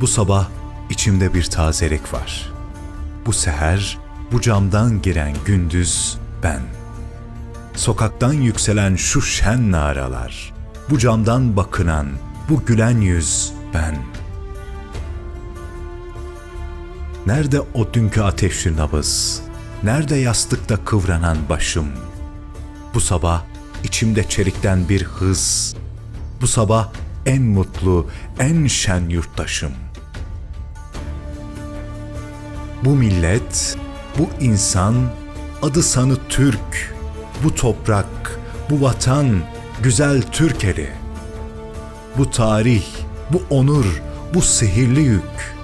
Bu sabah içimde bir tazelik var. Bu seher bu camdan giren gündüz ben. Sokaktan yükselen şu şen naralar, bu camdan bakınan bu gülen yüz ben. Nerede o dünkü ateşli nabız? Nerede yastıkta kıvranan başım? Bu sabah içimde çelikten bir hız. Bu sabah en mutlu, en şen yurttaşım. Bu millet, bu insan, adı sanı Türk. Bu toprak, bu vatan, güzel Türkeli. Bu tarih, bu onur, bu sihirli yük.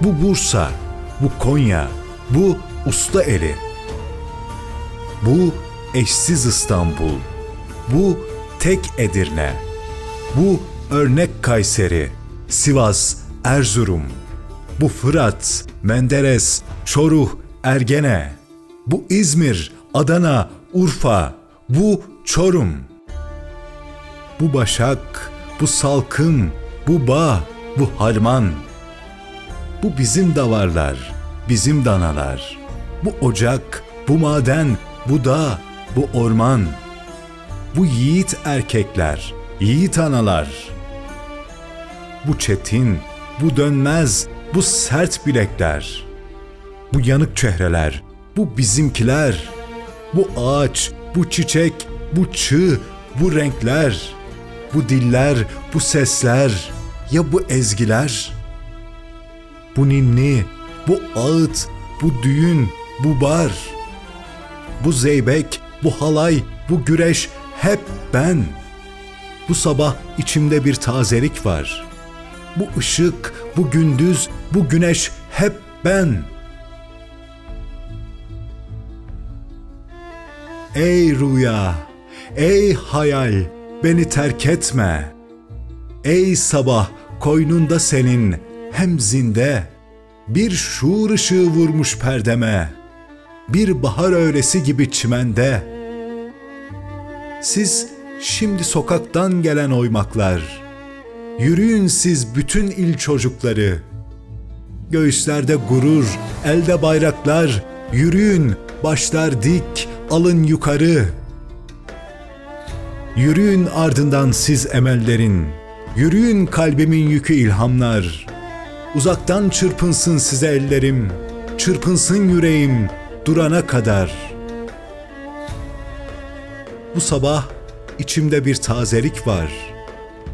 Bu Bursa, bu Konya, bu usta eli. Bu eşsiz İstanbul, bu tek Edirne, bu örnek Kayseri, Sivas, Erzurum, bu Fırat, Menderes, Çoruh, Ergene, bu İzmir, Adana, Urfa, bu Çorum, bu Başak, bu Salkım, bu Bağ, bu Harman, bu bizim davarlar, bizim danalar, bu ocak, bu maden, bu dağ, bu orman, bu yiğit erkekler, yiğit analar, bu çetin, bu dönmez, bu sert bilekler, bu yanık çehreler, bu bizimkiler, bu ağaç, bu çiçek, bu çığ, bu renkler, bu diller, bu sesler, ya bu ezgiler? Bu ninni, bu ağıt, bu düğün, bu bar, bu zeybek, bu halay, bu güreş hep ben. Bu sabah içimde bir tazelik var. Bu ışık, bu gündüz, bu güneş hep ben. Ey rüya, ey hayal, beni terk etme. Ey sabah, koynunda senin hem zinde bir şuur ışığı vurmuş perdeme. Bir bahar öğlesi gibi çimende. Siz şimdi sokaktan gelen oymaklar. Yürüyün siz bütün il çocukları. Göğüslerde gurur, elde bayraklar. Yürüyün, başlar dik, alın yukarı. Yürüyün ardından siz emellerin. Yürüyün kalbimin yükü ilhamlar. Uzaktan çırpınsın size ellerim. Çırpınsın yüreğim durana kadar. Bu sabah içimde bir tazelik var.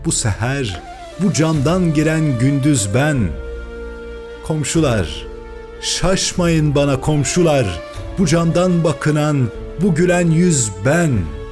Bu seher, bu camdan giren gündüz ben. Komşular, şaşmayın bana komşular. Bu camdan bakınan, bu gülen yüz ben.''